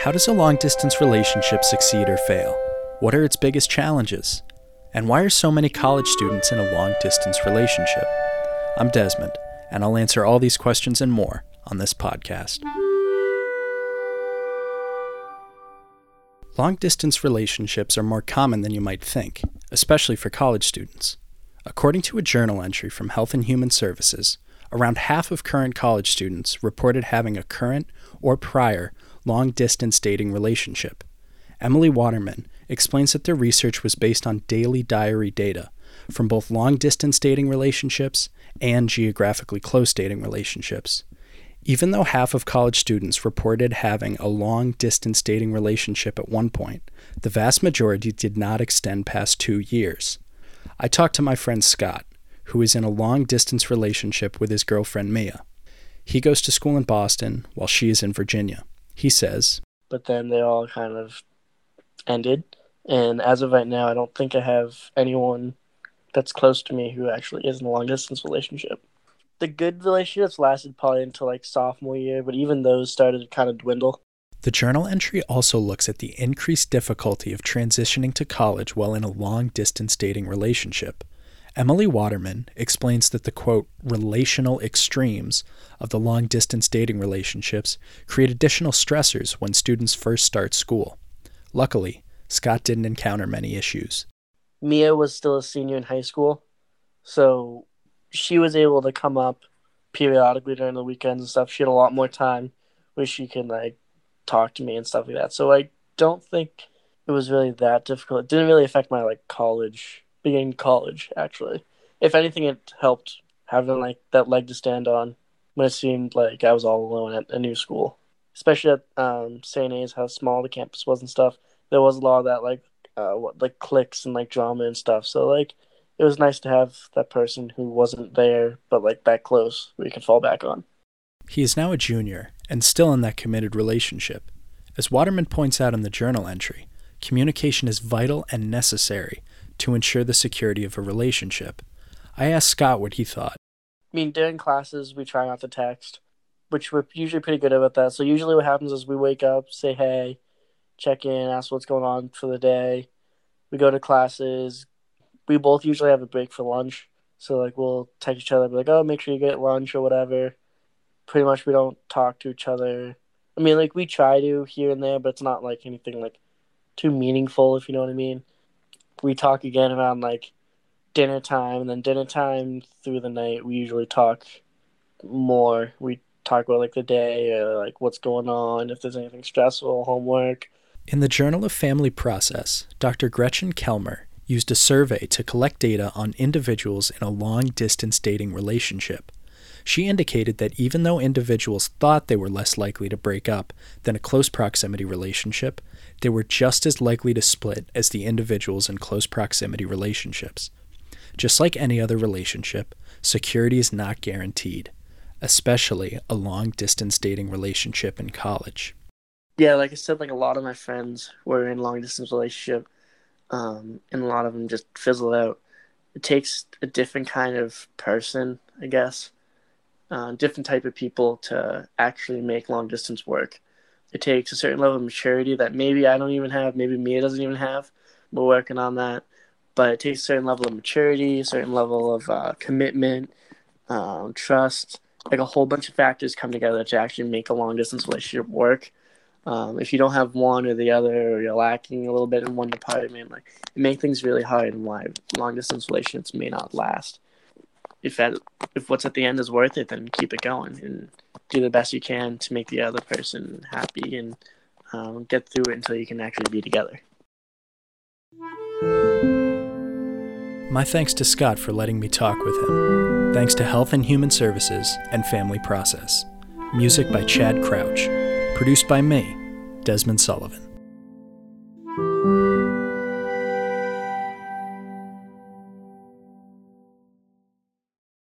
How does a long distance relationship succeed or fail? What are its biggest challenges? And why are so many college students in a long distance relationship? I'm Desmond, and I'll answer all these questions and more on this podcast. Long distance relationships are more common than you might think, especially for college students. According to a journal entry from Health and Human Services, around half of current college students reported having a current or prior long distance dating relationship. Emily Waterman explains that their research was based on daily diary data from both long distance dating relationships and geographically close dating relationships. Even though half of college students reported having a long distance dating relationship at one point, the vast majority did not extend past two years. I talked to my friend Scott, who is in a long distance relationship with his girlfriend Mia. He goes to school in Boston while she is in Virginia. He says, But then they all kind of ended. And as of right now, I don't think I have anyone that's close to me who actually is in a long distance relationship. The good relationships lasted probably until like sophomore year, but even those started to kind of dwindle. The journal entry also looks at the increased difficulty of transitioning to college while in a long distance dating relationship. Emily Waterman explains that the quote, relational extremes of the long distance dating relationships create additional stressors when students first start school. Luckily, Scott didn't encounter many issues. Mia was still a senior in high school, so she was able to come up periodically during the weekends and stuff. She had a lot more time where she could like talk to me and stuff like that. So I don't think it was really that difficult. It didn't really affect my like college beginning college actually. If anything it helped having like that leg to stand on when it seemed like I was all alone at a new school. Especially at um, St. A's, how small the campus was and stuff. There was a lot of that like uh, what, like cliques and like drama and stuff. So like it was nice to have that person who wasn't there but like that close we could fall back on. He is now a junior and still in that committed relationship. As Waterman points out in the journal entry, communication is vital and necessary to ensure the security of a relationship. I asked Scott what he thought. I mean, during classes, we try not to text, which we're usually pretty good about that. So usually, what happens is we wake up, say hey, check in, ask what's going on for the day. We go to classes. We both usually have a break for lunch, so like we'll text each other, be like, "Oh, make sure you get lunch or whatever." Pretty much, we don't talk to each other. I mean, like we try to here and there, but it's not like anything like too meaningful, if you know what I mean. We talk again around like dinner time, and then dinner time through the night, we usually talk more. We talk about like the day, or like what's going on, if there's anything stressful, homework. In the Journal of Family Process, Dr. Gretchen Kelmer used a survey to collect data on individuals in a long distance dating relationship. She indicated that even though individuals thought they were less likely to break up than a close proximity relationship, they were just as likely to split as the individuals in close proximity relationships. Just like any other relationship, security is not guaranteed, especially a long distance dating relationship in college. Yeah, like I said, like a lot of my friends were in long distance relationship, um, and a lot of them just fizzled out. It takes a different kind of person, I guess, uh, different type of people to actually make long distance work. It takes a certain level of maturity that maybe I don't even have, maybe Mia doesn't even have. We're working on that, but it takes a certain level of maturity, a certain level of uh, commitment, um, trust. Like a whole bunch of factors come together to actually make a long distance relationship work. Um, if you don't have one or the other, or you're lacking a little bit in one department, like it makes things really hard and why long distance relationships may not last. If that, if what's at the end is worth it, then keep it going and do the best you can to make the other person happy and um, get through it until you can actually be together. My thanks to Scott for letting me talk with him. Thanks to Health and Human Services and Family Process. Music by Chad Crouch. Produced by me, Desmond Sullivan.